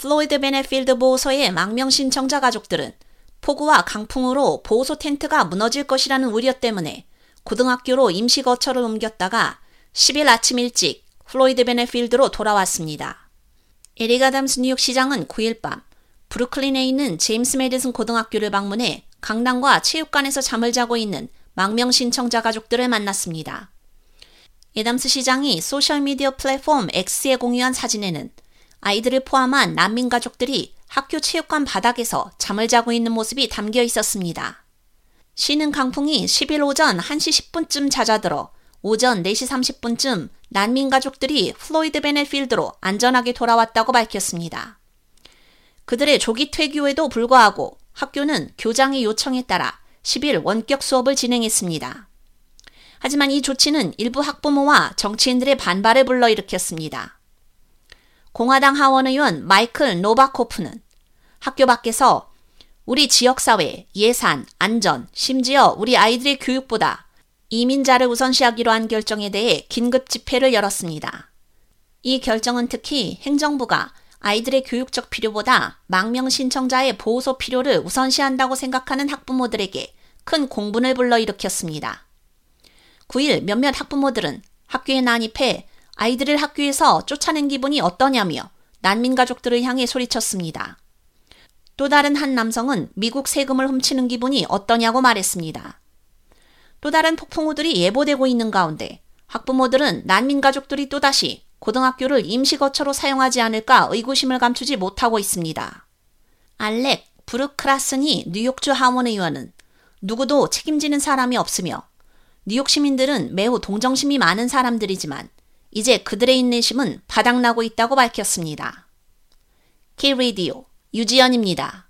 플로이드 베넷필드 보호소의 망명 신청자 가족들은 폭우와 강풍으로 보호소 텐트가 무너질 것이라는 우려 때문에 고등학교로 임시 거처를 옮겼다가 10일 아침 일찍 플로이드 베넷필드로 돌아왔습니다. 에릭 아담스 뉴욕 시장은 9일 밤 브루클린에 있는 제임스 메디슨 고등학교를 방문해 강당과 체육관에서 잠을 자고 있는 망명 신청자 가족들을 만났습니다. 아담스 시장이 소셜미디어 플랫폼 X에 공유한 사진에는 아이들을 포함한 난민 가족들이 학교 체육관 바닥에서 잠을 자고 있는 모습이 담겨 있었습니다. 시는 강풍이 10일 오전 1시 10분쯤 잦아들어 오전 4시 30분쯤 난민 가족들이 플로이드 베넷 필드로 안전하게 돌아왔다고 밝혔습니다. 그들의 조기 퇴교에도 불구하고 학교는 교장의 요청에 따라 10일 원격 수업을 진행했습니다. 하지만 이 조치는 일부 학부모와 정치인들의 반발을 불러일으켰습니다. 공화당 하원 의원 마이클 노바코프는 학교 밖에서 우리 지역사회, 예산, 안전, 심지어 우리 아이들의 교육보다 이민자를 우선시하기로 한 결정에 대해 긴급 집회를 열었습니다. 이 결정은 특히 행정부가 아이들의 교육적 필요보다 망명 신청자의 보호소 필요를 우선시한다고 생각하는 학부모들에게 큰 공분을 불러일으켰습니다. 9일 몇몇 학부모들은 학교에 난입해 아이들을 학교에서 쫓아낸 기분이 어떠냐며 난민 가족들을 향해 소리쳤습니다. 또 다른 한 남성은 미국 세금을 훔치는 기분이 어떠냐고 말했습니다. 또 다른 폭풍우들이 예보되고 있는 가운데 학부모들은 난민 가족들이 또다시 고등학교를 임시거처로 사용하지 않을까 의구심을 감추지 못하고 있습니다. 알렉 브루크라슨이 뉴욕주 하원 의원은 누구도 책임지는 사람이 없으며 뉴욕 시민들은 매우 동정심이 많은 사람들이지만 이제 그들의 인내심은 바닥나고 있다고 밝혔습니다. K-Radio 유지연입니다.